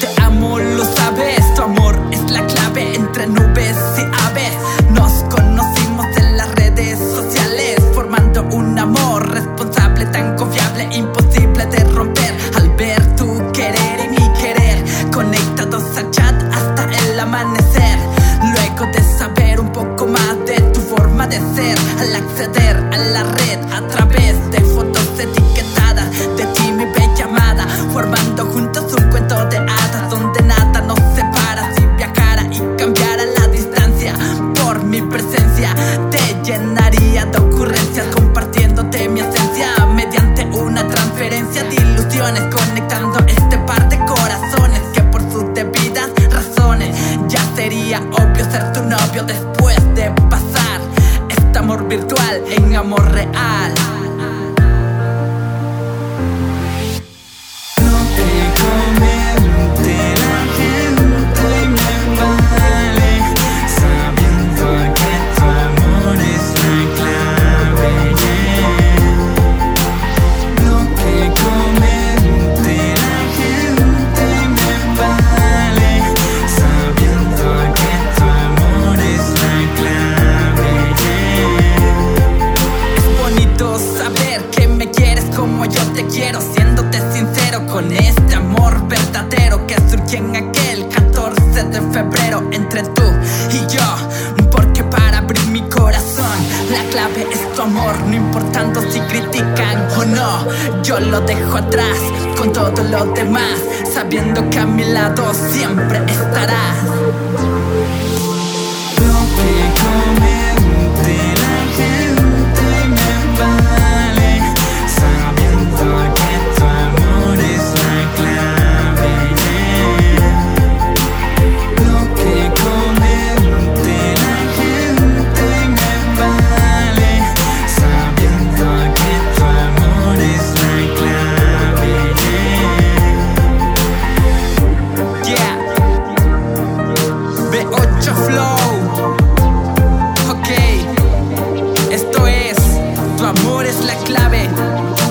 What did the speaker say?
Te amo, lo sabes, tu amor conectando este par de corazones que por sus debidas razones ya sería obvio ser tu novio después de pasar este amor virtual en amor real. Que me quieres como yo te quiero, siéndote sincero con este amor verdadero que surgió en aquel 14 de febrero entre tú y yo. Porque para abrir mi corazón, la clave es tu amor, no importando si critican o no. Yo lo dejo atrás con todo lo demás, sabiendo que a mi lado siempre estarás. clave.